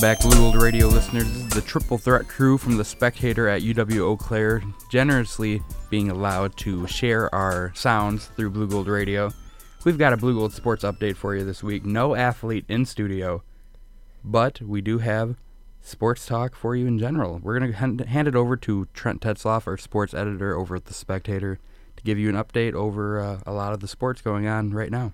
back, Blugold Radio listeners. This is the triple threat crew from the Spectator at UW Eau Claire, generously being allowed to share our sounds through Blugold Radio. We've got a Blugold Sports update for you this week. No athlete in studio, but we do have sports talk for you in general. We're going to hand it over to Trent Tetzlaff, our sports editor over at the Spectator, to give you an update over uh, a lot of the sports going on right now.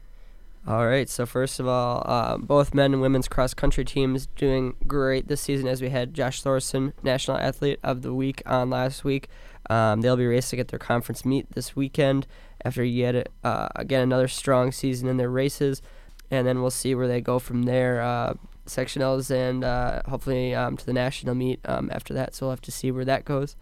All right. So first of all, uh, both men and women's cross country teams doing great this season. As we had Josh Thorson, National Athlete of the Week, on last week. Um, they'll be racing at their conference meet this weekend after yet uh, again another strong season in their races, and then we'll see where they go from there. Uh, sectionals and uh, hopefully um, to the national meet um, after that. So we'll have to see where that goes.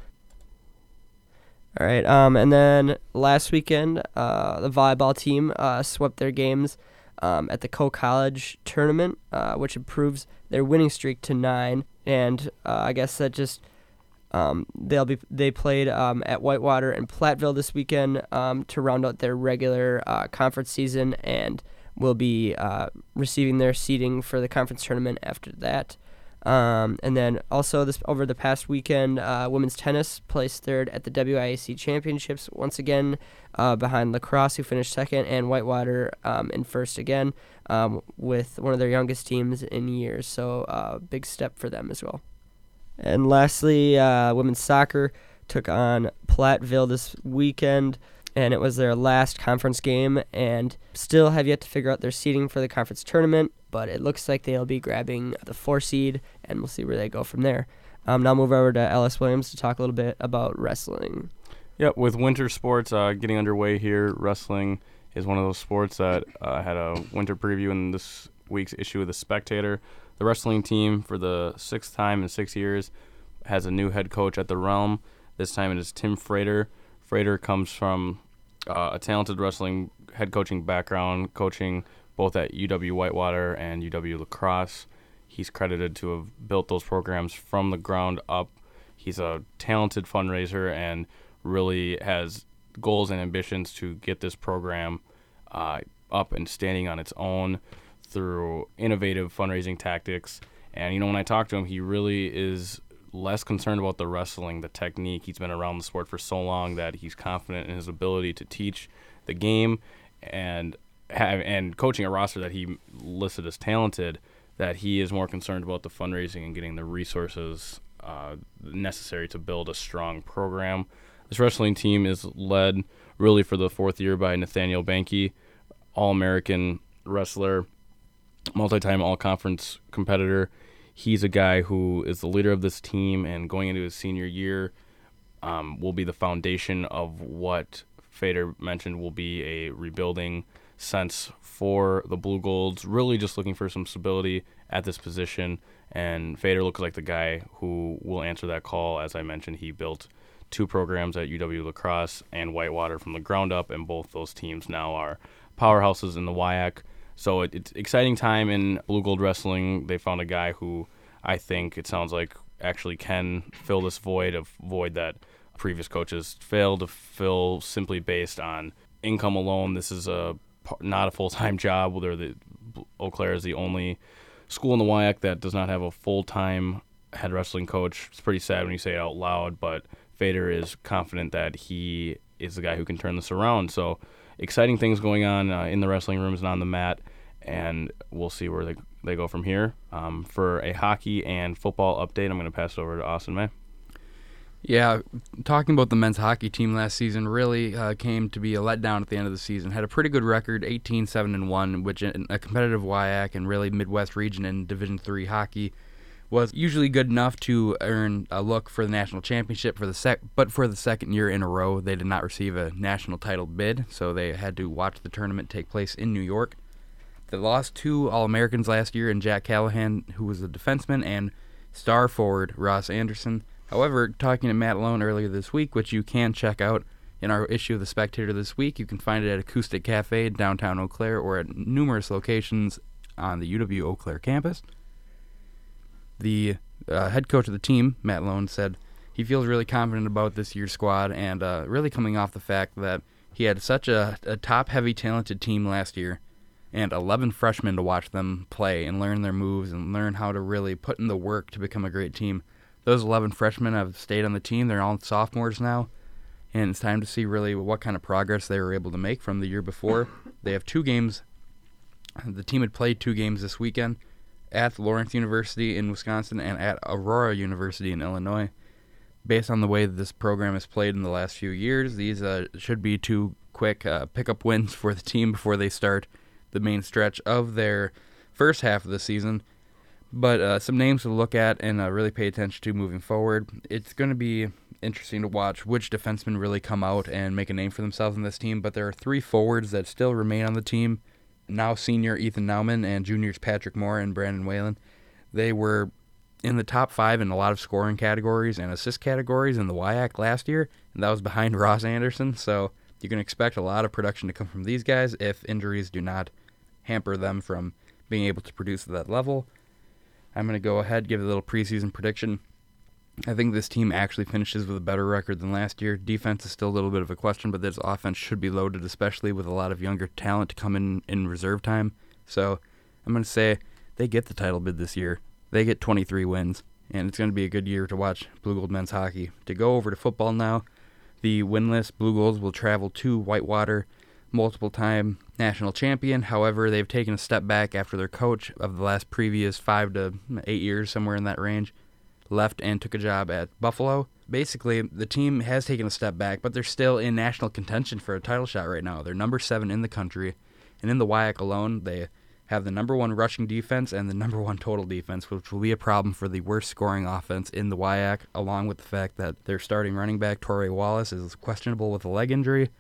All right. Um, and then last weekend, uh, the volleyball team uh, swept their games um, at the Coe College tournament, uh, which improves their winning streak to nine. And uh, I guess that just um, they'll be they played um, at Whitewater and Platteville this weekend um, to round out their regular uh, conference season, and will be uh, receiving their seeding for the conference tournament after that. Um, and then also this over the past weekend, uh, women's tennis placed third at the WIAC championships once again, uh, behind La Crosse who finished second and Whitewater um, in first again, um, with one of their youngest teams in years. So uh, big step for them as well. And lastly, uh, women's soccer took on Platteville this weekend and it was their last conference game and still have yet to figure out their seeding for the conference tournament but it looks like they'll be grabbing the four seed and we'll see where they go from there. Um, now move over to ellis williams to talk a little bit about wrestling. Yep with winter sports uh, getting underway here wrestling is one of those sports that uh, had a winter preview in this week's issue of the spectator. The wrestling team for the sixth time in six years has a new head coach at the realm. This time it is tim frater. Frater comes from uh, a talented wrestling head coaching background, coaching both at UW Whitewater and UW La Crosse. He's credited to have built those programs from the ground up. He's a talented fundraiser and really has goals and ambitions to get this program uh, up and standing on its own through innovative fundraising tactics. And you know, when I talk to him, he really is less concerned about the wrestling, the technique. He's been around the sport for so long that he's confident in his ability to teach the game and have and coaching a roster that he listed as talented. That he is more concerned about the fundraising and getting the resources uh, necessary to build a strong program. This wrestling team is led really for the fourth year by Nathaniel Banky, All American wrestler, multi time All Conference competitor he's a guy who is the leader of this team and going into his senior year um, will be the foundation of what Fader mentioned will be a rebuilding sense for the Blugolds. Really just looking for some stability at this position. And Fader looks like the guy who will answer that call. As I mentioned, he built two programs at UW La Crosse and Whitewater from the ground up, and both those teams now are powerhouses in the WIAC. So it, it's exciting time in Blugold wrestling. They found a guy who I think it sounds like actually can fill this void of void that previous coaches failed to fill simply based on income alone. This is a not a full time job. They're the Eau Claire is the only school in the WIAC that does not have a full time head wrestling coach. It's pretty sad when you say it out loud, but Fader is confident that he is the guy who can turn this around. So exciting things going on uh, in the wrestling rooms and on the mat, and we'll see where they, they go from here. Um, for a hockey and football update, I'm going to pass it over to Austin Mai. Yeah, talking about the men's hockey team last season really uh, came to be a letdown at the end of the season. Had a pretty good record, 18 7 and 1, which in a competitive WIAC and really Midwest region in Division 3 hockey was usually good enough to earn a look for the national championship for the sec but for the second year in a row they did not receive a national title bid so they had to watch the tournament take place in New York. They lost two all-Americans last year in Jack Callahan who was a defenseman and star forward Ross Anderson. However talking to Matt Loen earlier this week which you can check out in our issue of the Spectator this week you can find it at Acoustic Cafe downtown Eau Claire or at numerous locations on the UW Eau Claire campus the uh, head coach of the team, Matt Loen, said he feels really confident about this year's squad and uh, really coming off the fact that he had such a, a top heavy, talented team last year and 11 freshmen to watch them play and learn their moves and learn how to really put in the work to become a great team. Those 11 freshmen have stayed on the team. They're all sophomores now, and it's time to see really what kind of progress they were able to make from the year before. They have two games. The team had played two games this weekend at Lawrence University in Wisconsin and at Aurora University in Illinois. Based on the way this program has played in the last few years, these uh, should be two quick uh, pickup wins for the team before they start the main stretch of their first half of the season. But uh, some names to look at and uh, really pay attention to moving forward. It's going to be interesting to watch which defensemen really come out and make a name for themselves in this team. But there are three forwards that still remain on the team. Now senior Ethan Nauman and juniors Patrick Moore and Brandon Whalen. They were in the top five in a lot of scoring categories and assist categories in the WIAC last year, and that was behind Ross Anderson. So you can expect a lot of production to come from these guys if injuries do not hamper them from being able to produce at that level. I'm going to go ahead give a little preseason prediction. I think this team actually finishes with a better record than last year. Defense is still a little bit of a question, but this offense should be loaded, especially with a lot of younger talent to come in in reserve time. So I'm going to say they get the title bid this year. They get 23 wins, and it's going to be a good year to watch Blugold men's hockey. To go over to football now, the winless Blugolds will travel to Whitewater multiple time national champion. However, they've taken a step back after their coach of the last previous five to eight years, somewhere in that range, left and took a job at Buffalo. Basically, the team has taken a step back, but they're still in national contention for a title shot right now. They're number seven in the country, and in the WIAC alone, they have the number one rushing defense and the number one total defense, which will be a problem for the worst scoring offense in the WIAC, along with the fact that their starting running back, Torrey Wallace, is questionable with a leg injury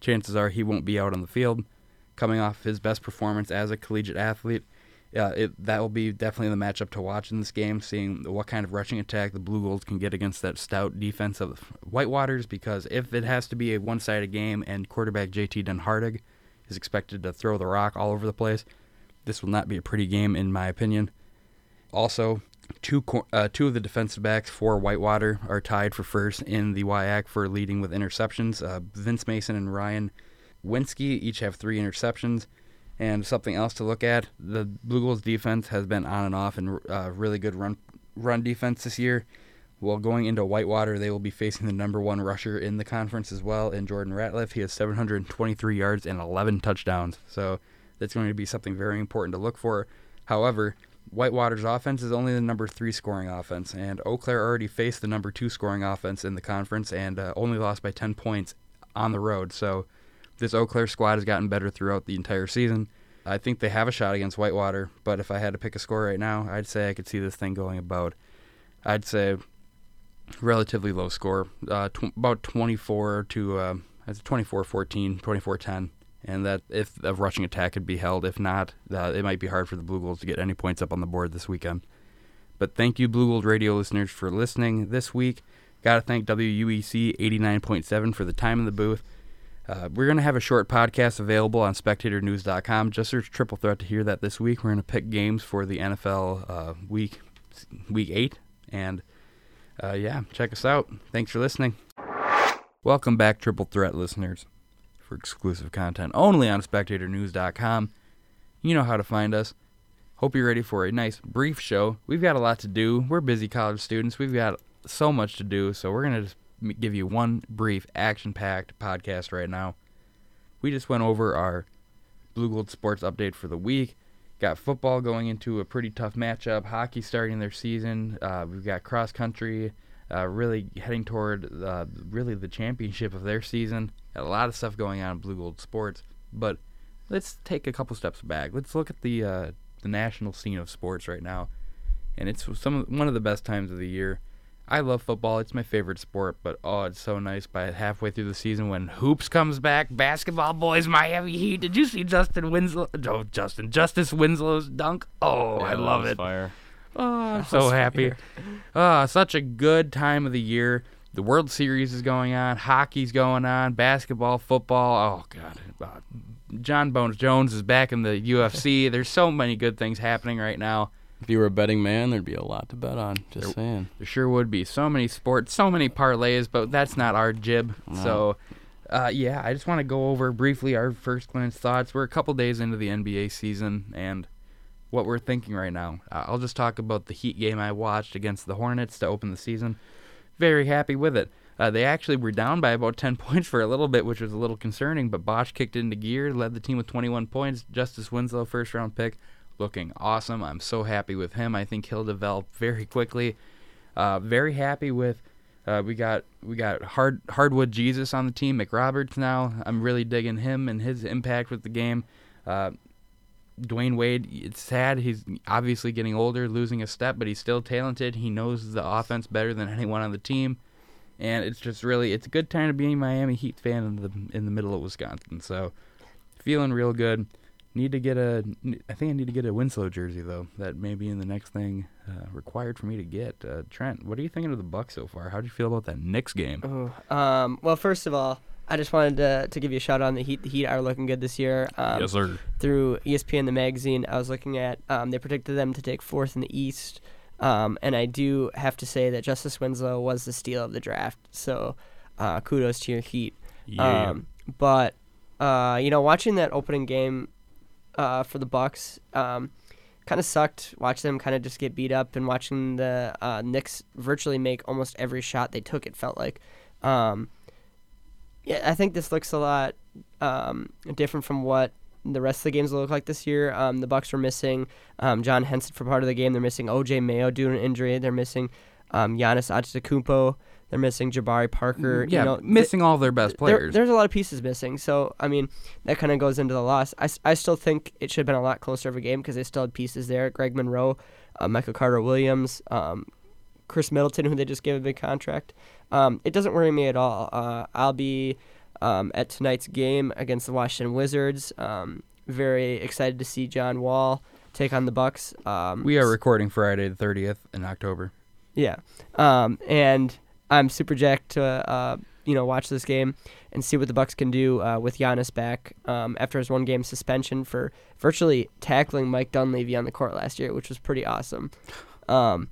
chances are he won't be out on the field. Coming off his best performance as a collegiate athlete, uh, it, that will be definitely the matchup to watch in this game, seeing what kind of rushing attack the Blugolds can get against that stout defense of Whitewaters. Because if it has to be a one sided game and quarterback JT Dunhardig is expected to throw the rock all over the place, this will not be a pretty game, in my opinion. Also, Two uh, two of the defensive backs for Whitewater are tied for first in the WIAC for leading with interceptions. Uh, Vince Mason and Ryan Winsky each have three interceptions. And something else to look at: the Blugolds defense has been on and off and uh, really good run run defense this year. While going into Whitewater, they will be facing the number one rusher in the conference as well, in Jordan Ratliff. He has 723 yards and 11 touchdowns, so that's going to be something very important to look for. However, Whitewater's offense is only the number three scoring offense, and Eau Claire already faced the number two scoring offense in the conference and uh, only lost by 10 points on the road. So this Eau Claire squad has gotten better throughout the entire season. I think they have a shot against Whitewater, but if I had to pick a score right now, I'd say I could see this thing going about, I'd say, relatively low score, uh, tw- about 24 to uh, 24-14, 24-10 and that if a rushing attack could be held, if not, uh, it might be hard for the Blugolds to get any points up on the board this weekend. But thank you, Blugold Radio listeners, for listening this week. Got to thank WUEC 89.7 for the time in the booth. Uh, we're going to have a short podcast available on spectatornews.com. Just search Triple Threat to hear that this week. We're going to pick games for the NFL uh, week week eight, and uh, yeah, check us out. Thanks for listening. Welcome back, Triple Threat listeners for exclusive content only on spectatornews.com. You know how to find us. Hope you're ready for a nice, brief show. We've got a lot to do. We're busy college students. We've got so much to do, so we're going to just give you one brief, action packed podcast right now. We just went over our Blugold Sports update for the week. Got football going into a pretty tough matchup. Hockey starting their season. Uh, we've got cross country uh, really heading toward uh, really the championship of their season. Got a lot of stuff going on in Blugold Sports, but let's take a couple steps back. Let's look at the uh, the national scene of sports right now, and it's some of, one of the best times of the year. I love football; it's my favorite sport. But oh, it's so nice by halfway through the season when hoops comes back. Basketball boys, Miami Heat. Did you see Justin Winslow? Oh, Justin Justice Winslow's dunk. Oh, Yeah, I love it. Fire. Oh, I'm so happy. Ah, such a good time of the year. The World Series is going on, hockey's going on, basketball, football. Oh God, uh, Jon Bones Jones is back in the UFC. There's so many good things happening right now. If you were a betting man, there'd be a lot to bet on. Just saying. There sure would be so many sports, so many parlays, but that's not our jib. No. So Uh, yeah, I just want to go over briefly our first glance thoughts. We're a couple days into the NBA season and what we're thinking right now. Uh, I'll just talk about the Heat game I watched against the Hornets to open the season. Very happy with it. Uh, they actually were down by about 10 points for a little bit, which was a little concerning, but Bosh kicked into gear, led the team with 21 points. Justice Winslow, first round pick, looking awesome. I'm so happy with him. I think he'll develop very quickly. Uh, very happy with. Uh, we got we got hard hardwood Jesus on the team. McRoberts now. I'm really digging him and his impact with the game. Uh, Dwyane Wade. It's sad. He's obviously getting older, losing a step, but he's still talented. He knows the offense better than anyone on the team, and it's just really it's a good time to be a Miami Heat fan in the in the middle of Wisconsin. So feeling real good. Need to get a. I think I need to get a Winslow jersey though. That may be in the next thing uh, required for me to get. Uh, Trent, what are you thinking of the Bucks so far? How do you feel about that Knicks game? Oh, um, well, first of all, I just wanted to, to give you a shout out on the Heat. The Heat are looking good this year. Um, yes, sir. Through ESPN the magazine, I was looking at. Um, they predicted them to take fourth in the East, um, and I do have to say that Justice Winslow was the steal of the draft. So, uh, kudos to your Heat. Yeah. Um, but uh, you know, watching that opening game uh, for the Bucks um, kind of sucked. Watch them kind of just get beat up, and watching the uh, Knicks virtually make almost every shot they took. It felt like. Um, yeah, I think this looks a lot um, different from what the rest of the games will look like this year. Um, the Bucks were missing um, John Henson for part of the game. They're missing OJ Mayo due to an injury. They're missing um, Giannis Antetokounmpo. They're missing Jabari Parker. yeah, you know, missing all their best there- players. there's a lot of pieces missing. So, I mean, that kind of goes into the loss. I, I still think it should have been a lot closer of a game because they still had pieces there. Greg Monroe, uh, Michael Carter Williams, um, Khris Middleton, who they just gave a big contract. Um, it doesn't worry me at all. Uh, I'll be um, at tonight's game against the Washington Wizards. Um, very excited to see John Wall take on the Bucks. Um, we are recording Friday the 30th in October. yeah, um, and I'm super jacked to uh, you know watch this game and see what the Bucks can do uh, with Giannis back um, after his one game suspension for virtually tackling Mike Dunleavy on the court last year, which was pretty awesome. Um,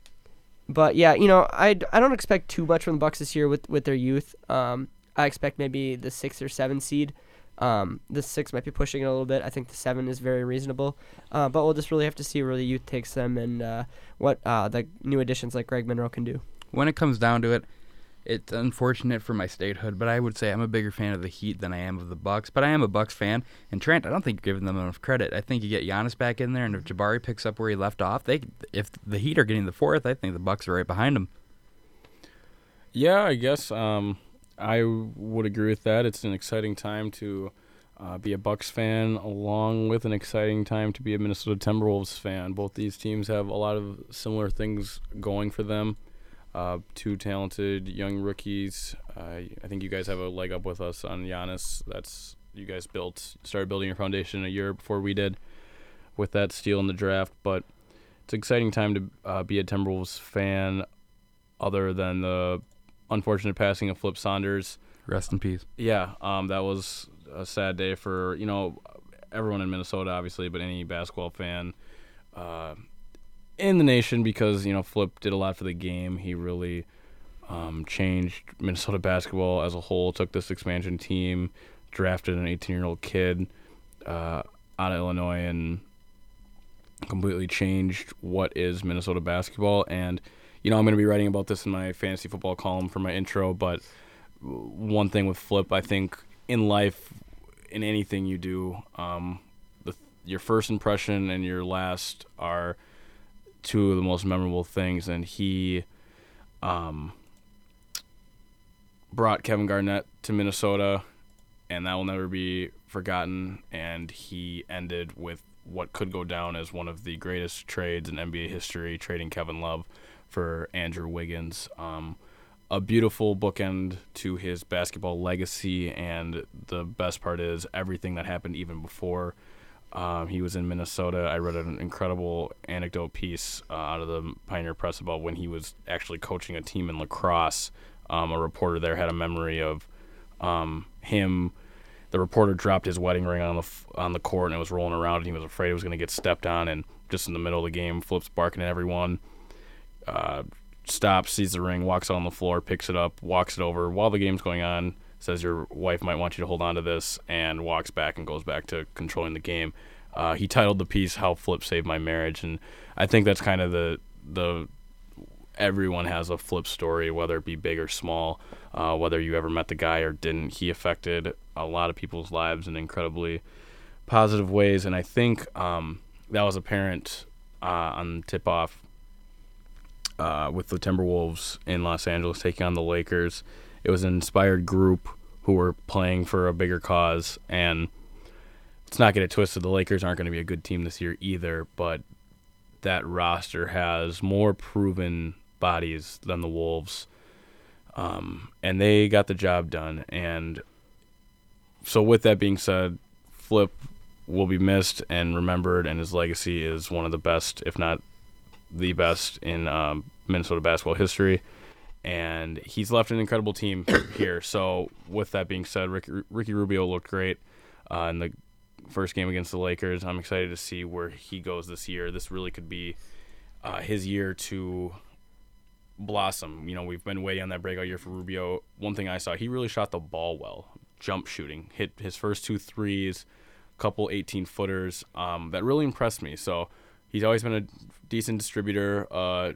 but yeah, you know I, I don't expect too much from the Bucks this year with with their youth. Um, I expect maybe the six or seven seed. Um, the six might be pushing it a little bit. I think the seven is very reasonable. Uh, but we'll just really have to see where the youth takes them and uh, what uh, the new additions like Greg Monroe can do. When it comes down to it, it's unfortunate for my statehood, but I would say I'm a bigger fan of the Heat than I am of the Bucks. But I am a Bucks fan, and Trent, I don't think you're giving them enough credit. I think you get Giannis back in there, and if Jabari picks up where he left off, they if the Heat are getting the fourth, I think the Bucks are right behind them. Yeah, I guess um, I would agree with that. It's an exciting time to uh, be a Bucks fan, along with an exciting time to be a Minnesota Timberwolves fan. Both these teams have a lot of similar things going for them. Uh, two talented young rookies. Uh, I think you guys have a leg up with us on Giannis. That's you guys built started building your foundation a year before we did with that steal in the draft. But it's an exciting time to uh, be a Timberwolves fan. Other than the unfortunate passing of Flip Saunders. Rest in peace. Yeah, um, that was a sad day for you know everyone in Minnesota, obviously, but any basketball fan uh, in the nation because you know Flip did a lot for the game. He really um, changed Minnesota basketball as a whole. Took this expansion team, drafted an 18-year-old kid uh, out of Illinois, and completely changed what is Minnesota basketball. And you know, I'm going to be writing about this in my fantasy football column for my intro, but one thing with Flip, I think in life, in anything you do, um, the, your first impression and your last are two of the most memorable things. And he um, brought Kevin Garnett to Minnesota, and that will never be forgotten. And he ended with what could go down as one of the greatest trades in NBA history, trading Kevin Love for Andrew Wiggins. Um, a beautiful bookend to his basketball legacy, and the best part is everything that happened even before um, he was in Minnesota. I read an incredible anecdote piece uh, out of the Pioneer Press about when he was actually coaching a team in La Crosse. Um, a reporter there had a memory of um, him. The reporter dropped his wedding ring on the f- on the court and it was rolling around, and he was afraid it was going to get stepped on. And just in the middle of the game, flips barking at everyone. Uh, stops, sees the ring, walks on the floor, picks it up, walks it over while the game's going on, says your wife might want you to hold on to this, and walks back and goes back to controlling the game. Uh, he titled the piece "How Flip Saved My Marriage," and I think that's kind of the the everyone has a flip story, whether it be big or small. Uh, whether you ever met the guy or didn't, he affected a lot of people's lives in incredibly positive ways, and I think um, that was apparent uh, on tip off uh, with the Timberwolves in Los Angeles taking on the Lakers. It was an inspired group who were playing for a bigger cause, and let's not get it twisted. The Lakers aren't going to be a good team this year either, but that roster has more proven bodies than the Wolves, um, and they got the job done. And so, with that being said, Flip will be missed and remembered, and his legacy is one of the best, if not the best, in um, Minnesota basketball history. And he's left an incredible team here. So, with that being said, Ricky, Ricky Rubio looked great uh, in the first game against the Lakers. I'm excited to see where he goes this year. This really could be uh, his year to blossom. You know, we've been waiting on that breakout year for Rubio. One thing I saw, he really shot the ball well, jump shooting, hit his first two threes, couple 18 footers. Um, that really impressed me. So he's always been a decent distributor, uh,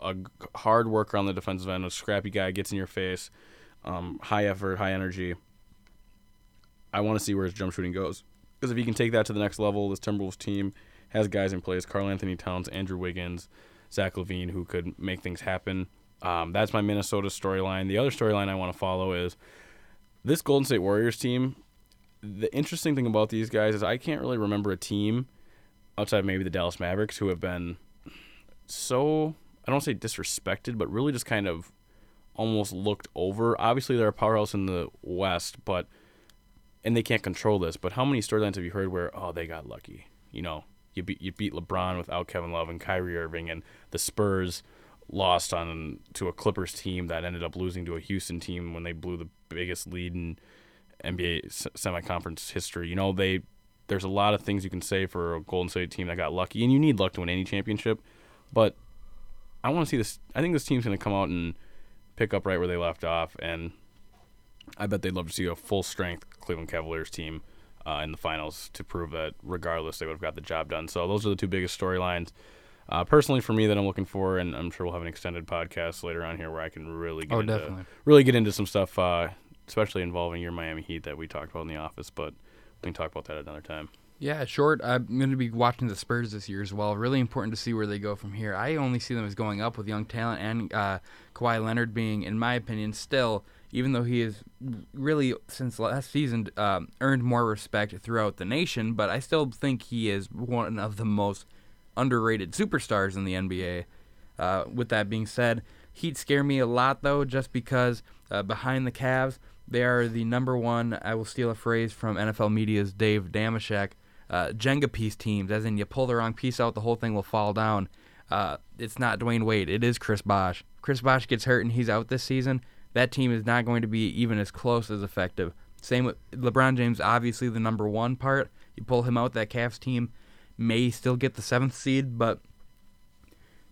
a hard worker on the defensive end, a scrappy guy, gets in your face, um, high effort, high energy. I want to see where his jump shooting goes. Because if he can take that to the next level, this Timberwolves team has guys in place Karl-Anthony Towns, Andrew Wiggins, Zach LaVine, who could make things happen. Um, that's my Minnesota storyline. The other storyline I want to follow is this Golden State Warriors team. The interesting thing about these guys is I can't really remember a team outside maybe the Dallas Mavericks who have been so I don't say disrespected, but really just kind of almost looked over. Obviously, they're a powerhouse in the West, but and they can't control this. But how many storylines have you heard where oh they got lucky? You know, you beat you beat LeBron without Kevin Love and Kyrie Irving, and the Spurs lost on to a Clippers team that ended up losing to a Houston team when they blew the biggest lead in NBA semi-conference history. You know, they there's a lot of things you can say for a Golden State team that got lucky, and you need luck to win any championship. But I want to see this. I think this team's going to come out and pick up right where they left off, and I bet they'd love to see a full strength Cleveland Cavaliers team uh, in the finals to prove that regardless they would have got the job done. So those are the two biggest storylines. Uh, personally, for me, that I'm looking for, and I'm sure we'll have an extended podcast later on here where I can really get oh, into definitely. really get into some stuff, uh, especially involving your Miami Heat that we talked about in the office. But we can talk about that another time. Yeah, short. I'm going to be watching the Spurs this year as well. Really important to see where they go from here. I only see them as going up with young talent and uh, Kawhi Leonard being, in my opinion, still, even though he has really since last season um, earned more respect throughout the nation, but I still think he is one of the most underrated superstars in the NBA. Uh, with that being said, Heat scare me a lot though, just because uh, behind the Cavs, they are the number one. I will steal a phrase from NFL Media's Dave Dameshek uh, Jenga piece teams, as in you pull the wrong piece out, the whole thing will fall down. Uh, it's not Dwyane Wade. It is Chris Bosh. Chris Bosh gets hurt and he's out this season. That team is not going to be even as close as effective. Same with LeBron James, obviously the number one part. You pull him out, that Cavs team may still get the seventh seed, but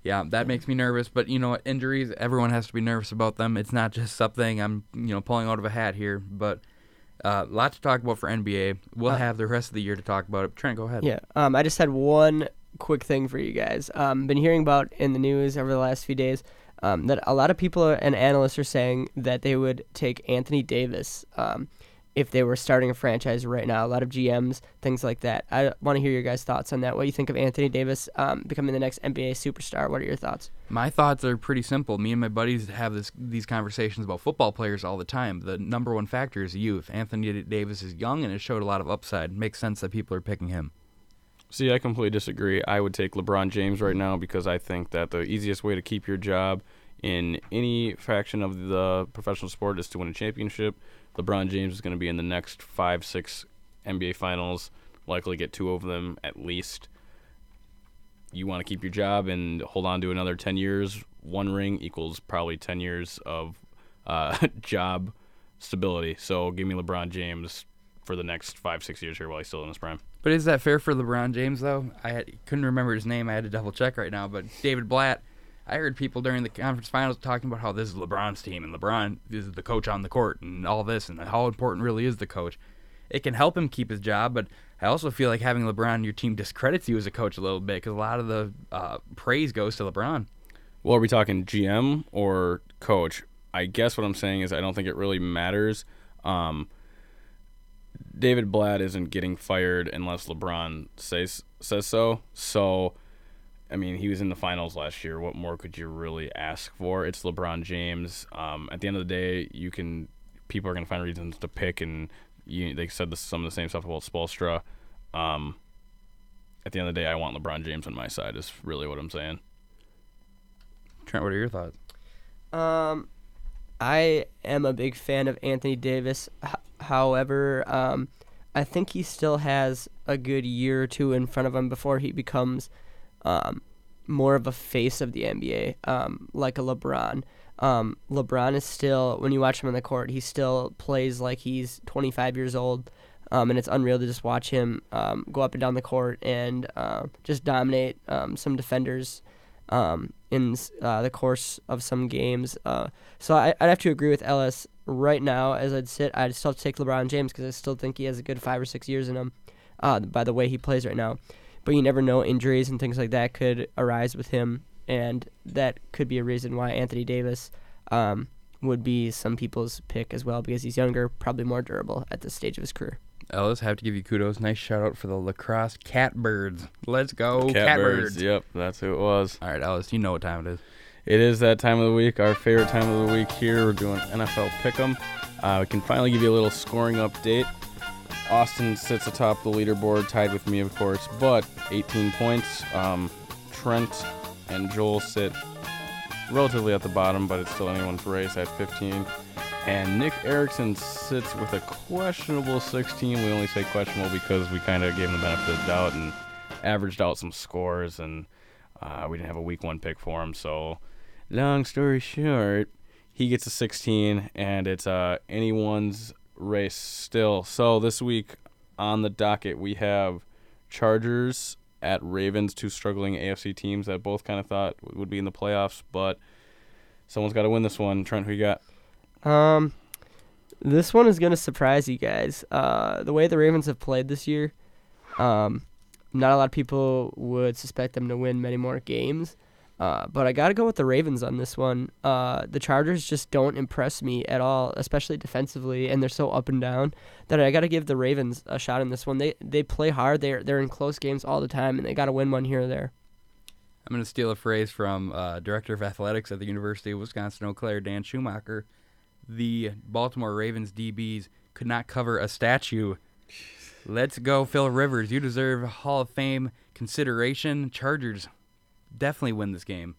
yeah, that makes me nervous. But you know, injuries, everyone has to be nervous about them. It's not just something I'm you know pulling out of a hat here, but uh, lot to talk about for NBA. We'll Uh, have the rest of the year to talk about it. Trent, go ahead. Yeah. Um, I just had one quick thing for you guys. Um, been hearing about in the news over the last few days um, that a lot of people are, and analysts are saying that they would take Anthony Davis um, if they were starting a franchise right now. A lot of GMs, things like that. I want to hear your guys' thoughts on that. What do you think of Anthony Davis um, becoming the next NBA superstar? What are your thoughts? My thoughts are pretty simple. Me and my buddies have this these conversations about football players all the time. The number one factor is youth. Anthony Davis is young and has showed a lot of upside. Makes sense that people are picking him. See, I completely disagree. I would take LeBron James right now because I think that the easiest way to keep your job in any faction of the professional sport is to win a championship. LeBron James is going to be in the next five, six NBA finals, likely get two of them at least. You want to keep your job and hold on to another 10 years. One ring equals probably 10 years of uh, job stability. So give me LeBron James for the next five, six years here while he's still in his prime. But is that fair for LeBron James though? I had, couldn't remember his name. I had to double check right now. But David Blatt, I heard people during the conference finals talking about how this is LeBron's team and LeBron is the coach on the court and all this and how important really is the coach. It can help him keep his job, but I also feel like having LeBron on your team discredits you as a coach a little bit because a lot of the uh, praise goes to LeBron. Well, are we talking GM or coach? I guess what I'm saying is I don't think it really matters. Um, David Blatt isn't getting fired unless LeBron says says so. So, I mean, he was in the finals last year. What more could you really ask for? It's LeBron James. Um, at the end of the day, you can people are going to find reasons to pick, and you, they said this, some of the same stuff about Spoelstra. Um, at the end of the day, I want LeBron James on my side. Is really what I'm saying. Trent, what are your thoughts? Um, I am a big fan of Anthony Davis. H- however, um, I think he still has a good year or two in front of him before he becomes um, more of a face of the NBA, um, like a LeBron. Um, LeBron is still, when you watch him on the court, he still plays like he's 25 years old. Um, and it's unreal to just watch him um, go up and down the court and uh, just dominate um, some defenders um, in uh, the course of some games. Uh, so I, would have to agree with Ellis right now. As I'd sit, I'd still take LeBron James because I still think he has a good five or six years in him. Uh, by the way he plays right now, but you never know injuries and things like that could arise with him, and that could be a reason why Anthony Davis um, would be some people's pick as well because he's younger, probably more durable at this stage of his career. Ellis, have to give you kudos. Nice shout out for the La Crosse catbirds. Let's go, Catbirds. catbirds. Yep, that's who it was. All right, Ellis, you know what time it is. It is that time of the week, our favorite time of the week here. We're doing NFL Pick'em. Uh, we can finally give you a little scoring update. Austin sits atop the leaderboard, tied with me, of course, but 18 points. Um, Trent and Joel sit relatively at the bottom, but it's still anyone's race at 15. And Nick Erickson sits with a questionable 16. We only say questionable because we kind of gave him the benefit of the doubt and averaged out some scores, and uh, we didn't have a week one pick for him. So, long story short, he gets a 16, and it's uh, anyone's race still. So, this week on the docket, we have Chargers at Ravens, two struggling AFC teams that both kind of thought would be in the playoffs, but someone's got to win this one. Trent, who you got? Um, this one is gonna surprise you guys. Uh, the way the Ravens have played this year, um, not a lot of people would suspect them to win many more games. Uh, but I got to go with the Ravens on this one. Uh, the Chargers just don't impress me at all, especially defensively, and they're so up and down that I got to give the Ravens a shot in this one. They they play hard. They're they're in close games all the time, and they got to win one here or there. I'm going to steal a phrase from uh, director of athletics at the University of Wisconsin Eau Claire, Dan Schumacher. The Baltimore Ravens DBs could not cover a statue. Let's go, Phil Rivers. You deserve Hall of Fame consideration. Chargers definitely win this game.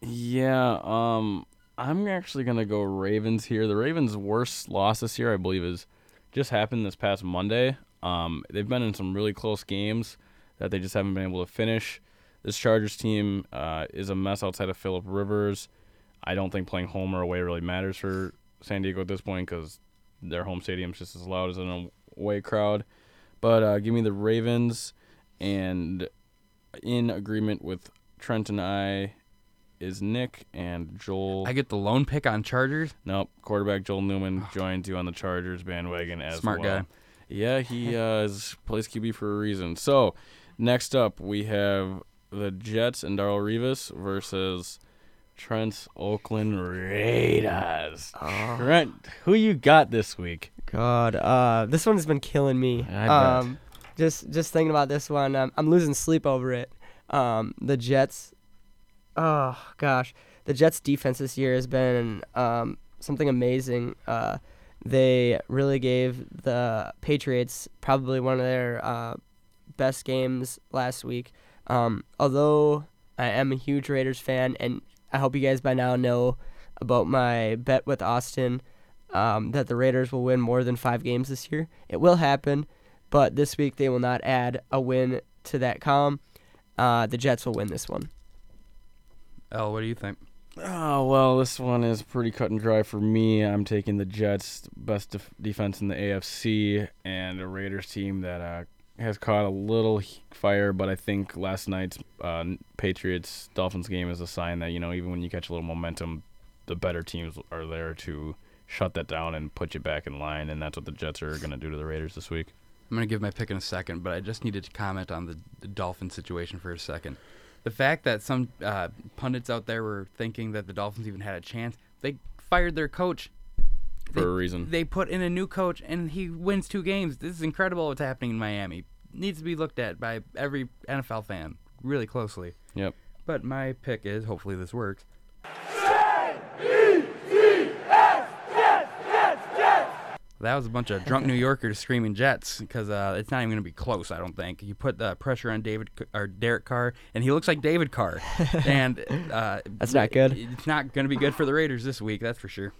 Yeah, um, I'm actually gonna go Ravens here. The Ravens' worst loss this year, I believe, is just happened this past Monday. Um, they've been in some really close games that they just haven't been able to finish. This Chargers team uh, is a mess outside of Philip Rivers. I don't think playing home or away really matters for San Diego at this point because their home stadium's just as loud as an away crowd. But uh, give me the Ravens, and in agreement with Trent and I is Nick and Joel. I get the lone pick on Chargers. nope, quarterback Joel Newman joins you on the Chargers bandwagon as Smart well. guy. Yeah, he uh, is plays QB for a reason. So next up we have the Jets and Darrelle Revis versus Trent's Oakland Raiders. Trent, who you got this week? God, uh, this one has been killing me. I bet. Um, just just thinking about this one, um, I'm losing sleep over it. Um, the Jets. Oh gosh, the Jets' defense this year has been um, something amazing. Uh, they really gave the Patriots probably one of their uh, best games last week. Um, although I am a huge Raiders fan, and I hope you guys by now know about my bet with Austin um, that the Raiders will win more than five games this year. It will happen, but this week they will not add a win to that column. Uh, the Jets will win this one. El, what do you think? Oh well, this one is pretty cut and dry for me. I'm taking the Jets, best def- defense in the AFC, and a Raiders team that uh, has caught a little fire, but I think last night's uh, Patriots Dolphins game is a sign that you know even when you catch a little momentum, the better teams are there to shut that down and put you back in line, and that's what the Jets are going to do to the Raiders this week. I'm going to give my pick in a second, but I just needed to comment on the, Dolphin situation for a second. The fact that some uh, pundits out there were thinking that the Dolphins even had a chance, they fired their coach. For They- a reason. They put in a new coach, and he wins two games. This is incredible what's happening in Miami. Needs to be looked at by every NFL fan really closely. Yep. But my pick is hopefully this works. That was a bunch of drunk New Yorkers screaming Jets because uh, it's not even going to be close. I don't think you put the pressure on David or Derek Carr, and he looks like David Carr, and uh, That's not good. It's not going to be good for the Raiders this week. That's for sure.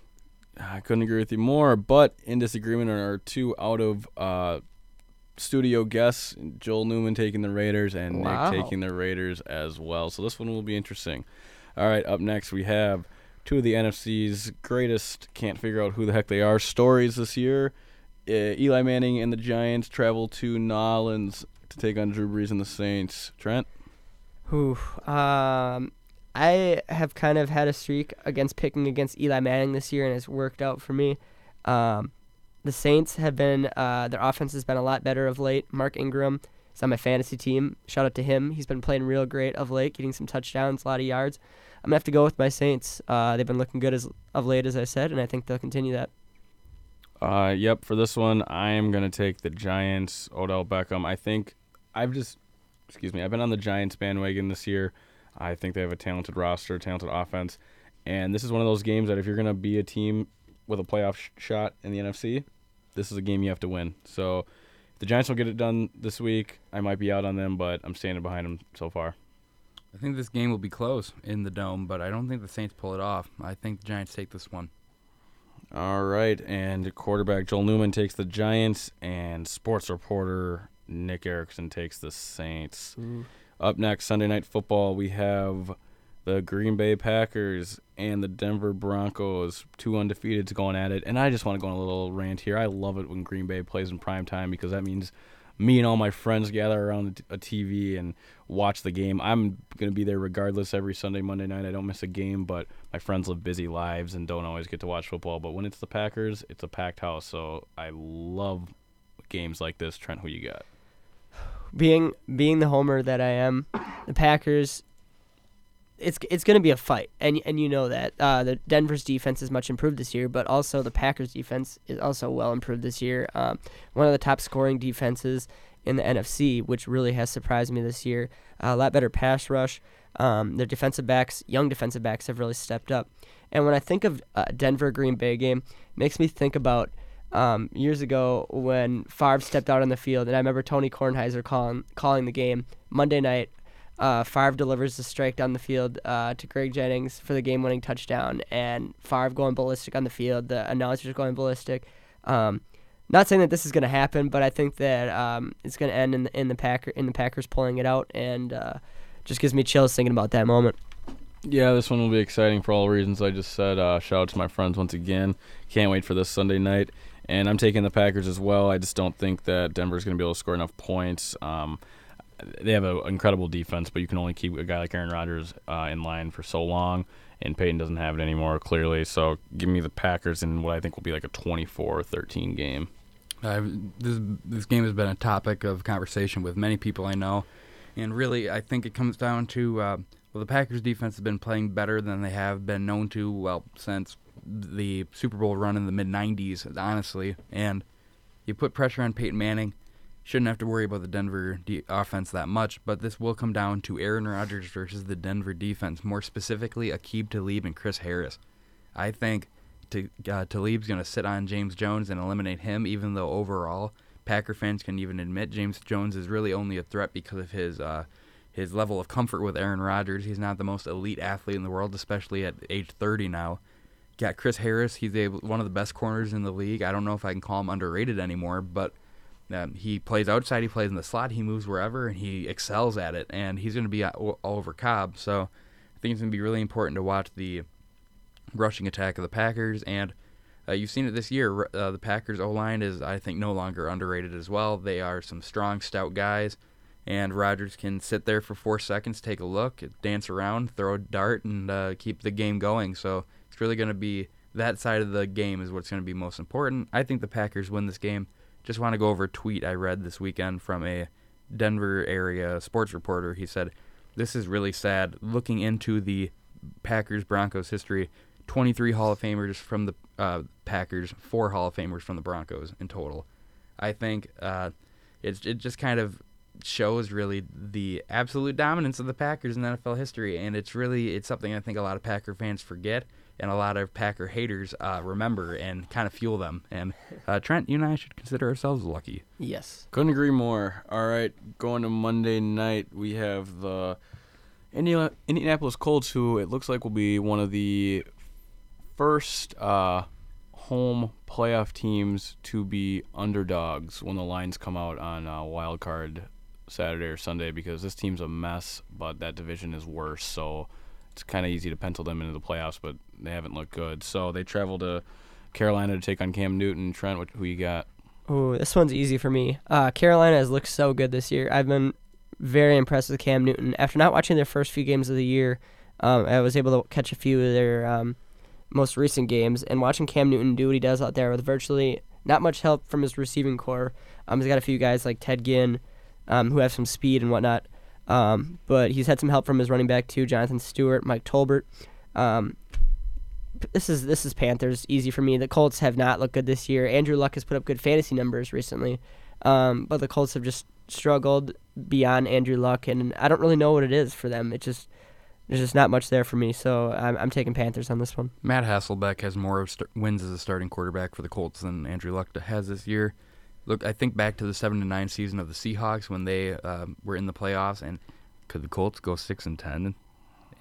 I couldn't agree with you more. But in disagreement are our two out of uh, studio guests, Joel Newman taking the Raiders and Wow. Nick taking the Raiders as well. So this one will be interesting. All right, up next we have two of the NFC's greatest, can't figure out who the heck they are, stories this year. Uh, Eli Manning and the Giants travel to Nolans to take on Drew Brees and the Saints. Trent? Um, I have kind of had a streak against picking against Eli Manning this year, and it's worked out for me. Um, the Saints have been uh, their offense has been a lot better of late. Mark Ingram is on my fantasy team. Shout out to him. He's been playing real great of late, getting some touchdowns, a lot of yards. I'm gonna have to go with my Saints. Uh, they've been looking good as of late, as I said, and I think they'll continue that. Uh, yep. For this one, I am gonna take the Giants. Odell Beckham. I think I've just, excuse me, I've been on the Giants bandwagon this year. I think they have a talented roster, talented offense, and this is one of those games that if you're gonna be a team with a playoff sh- shot in the NFC, this is a game you have to win. So, if the Giants will get it done this week. I might be out on them, but I'm standing behind them so far. I think this game will be close in the dome, but I don't think the Saints pull it off. I think the Giants take this one. All right, and quarterback Joel Newman takes the Giants, and sports reporter Nick Erickson takes the Saints. Up next, Sunday Night Football, we have the Green Bay Packers and the Denver Broncos, two undefeateds going at it. And I just want to go on a little rant here. I love it when Green Bay plays in prime time because that means me and all my friends gather around a TV and watch the game. I'm going to be there regardless every Sunday, Monday night. I don't miss a game, but my friends live busy lives and don't always get to watch football. But when it's the Packers, it's a packed house. So I love games like this. Trent, who you got? being being the homer that I am, the Packers. It's it's going to be a fight, and and you know that uh, the Denver's defense is much improved this year, but also the Packers' defense is also well improved this year. Um, one of the top scoring defenses in the NFC, which really has surprised me this year. a lot better pass rush. Um, their defensive backs, young defensive backs, have really stepped up. And when I think of uh, Denver Green Bay game, makes me think about um, years ago when Favre stepped out on the field, and I remember Tony Kornheiser calling calling the game Monday night. Uh, Favre delivers the strike down the field uh, to Greg Jennings for the game-winning touchdown, and Favre going ballistic on the field. The announcers going ballistic. Um, not saying that this is going to happen, but I think that um, it's going to end in the, in the Packer in the Packers pulling it out, and uh, just gives me chills thinking about that moment. Yeah, this one will be exciting for all the reasons I just said. Uh, shout out to my friends once again. Can't wait for this Sunday night. And I'm taking the Packers as well. I just don't think that Denver's going to be able to score enough points. Um, they have an incredible defense, but you can only keep a guy like Aaron Rodgers uh, in line for so long, and Peyton doesn't have it anymore, clearly. So give me the Packers in what I think will be like a 24-13 game. Uh, this this game has been a topic of conversation with many people I know, and really I think it comes down to uh, well the Packers defense has been playing better than they have been known to well since the Super Bowl run in the mid '90s, honestly. And you put pressure on Peyton Manning, shouldn't have to worry about the Denver de- offense that much. But this will come down to Aaron Rodgers versus the Denver defense, more specifically Aqib Talib and Chris Harris. I think uh, Talib's going to sit on James Jones and eliminate him, even though overall Packer fans can even admit James Jones is really only a threat because of his uh, his level of comfort with Aaron Rodgers. He's not the most elite athlete in the world, especially at age 30 now. Got Chris Harris. He's able, one of the best corners in the league. I don't know if I can call him underrated anymore, but um, he plays outside. He plays in the slot. He moves wherever, and he excels at it. And he's going to be all all over Cobb. So I think it's going to be really important to watch the rushing attack of the Packers. And uh, you've seen it this year. Uh, the Packers O line is, I think, no longer underrated as well. They are some strong, stout guys, and Rodgers can sit there for four seconds, take a look, dance around, throw a dart, and uh, keep the game going. So it's really going to be that side of the game is what's going to be most important. I think the Packers win this game. Just want to go over a tweet I read this weekend from a Denver area sports reporter. He said, "This is really sad. Looking into the Packers Broncos history, 23 Hall of Famers from the uh, Packers, four Hall of Famers from the Broncos in total. I think uh, it just kind of shows really the absolute dominance of the Packers in NFL history, and it's really it's something I think a lot of Packer fans forget and a lot of Packer haters uh, remember and kind of fuel them. And uh, Trent, you and I should consider ourselves lucky. Yes. Couldn't agree more. All right, going to Monday night, we have the Indiana, Indianapolis Colts, who it looks like will be one of the first uh, home playoff teams to be underdogs when the lines come out on uh, wild card Saturday or Sunday because this team's a mess, but that division is worse. So it's kind of easy to pencil them into the playoffs, but they haven't looked good. So they travel to Carolina to take on Cam Newton. Trent, what, who you got? Oh, this one's easy for me. Uh, Carolina has looked so good this year. I've been very impressed with Cam Newton. After not watching their first few games of the year, um, I was able to catch a few of their um, most recent games, and watching Cam Newton do what he does out there with virtually not much help from his receiving corps. Um, he's got a few guys like Ted Ginn, um, who have some speed and whatnot. Um, but he's had some help from his running back too, Jonathan Stewart, Mike Tolbert. This is this is Panthers easy for me. The Colts have not looked good this year. Andrew Luck has put up good fantasy numbers recently, um, but the Colts have just struggled beyond Andrew Luck, and I don't really know what it is for them. It just there's just not much there for me, so I'm, I'm taking Panthers on this one. Matt Hasselbeck has more st- wins as a starting quarterback for the Colts than Andrew Luck has this year. Look, I think back to the seven to nine season of the Seahawks when they um, were in the playoffs, and could the Colts go six and ten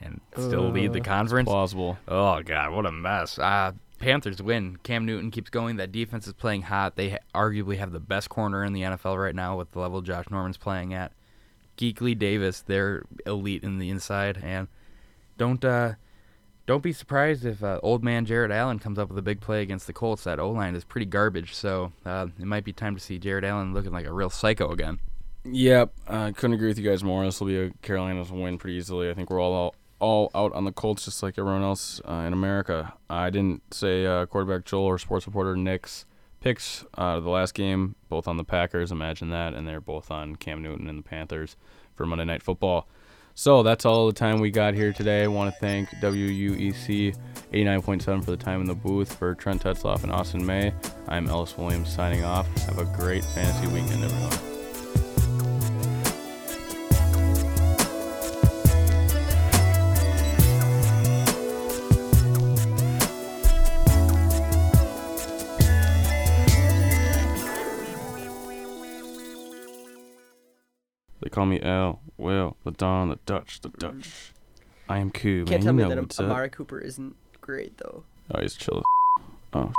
and still lead the Uh, conference? Plausible. Oh God, what a mess! Uh, Panthers win. Cam Newton keeps going. That defense is playing hot. They ha- arguably have the best corner in the NFL right now with the level Josh Norman's playing at. Kuechly Davis, they're elite in the inside, and don't uh, don't be surprised if uh, old man Jared Allen comes up with a big play against the Colts. That O line is pretty garbage, so uh, it might be time to see Jared Allen looking like a real psycho again. Yep, I couldn't agree with you guys more. This will be a Carolina's win pretty easily. I think we're all out, all out on the Colts, just like everyone else uh, in America. I didn't say uh, quarterback Joel or sports reporter Nick's picks uh, the last game, both on the Packers. Imagine that, and they're both on Cam Newton and the Panthers for Monday Night Football. So that's all the time we got here today. I want to thank WUEC 89.7 for the time in the booth. For Trent Tetzlaff and Austin Mai, I'm Ellis Williams signing off. Have a great fantasy weekend, everyone. They call me L. Will, the Don, the Dutch, the mm. Dutch. I am cool, man. Can't tell you me know that what's up. Amari Cooper isn't great though. Oh, he's chill. as Oh,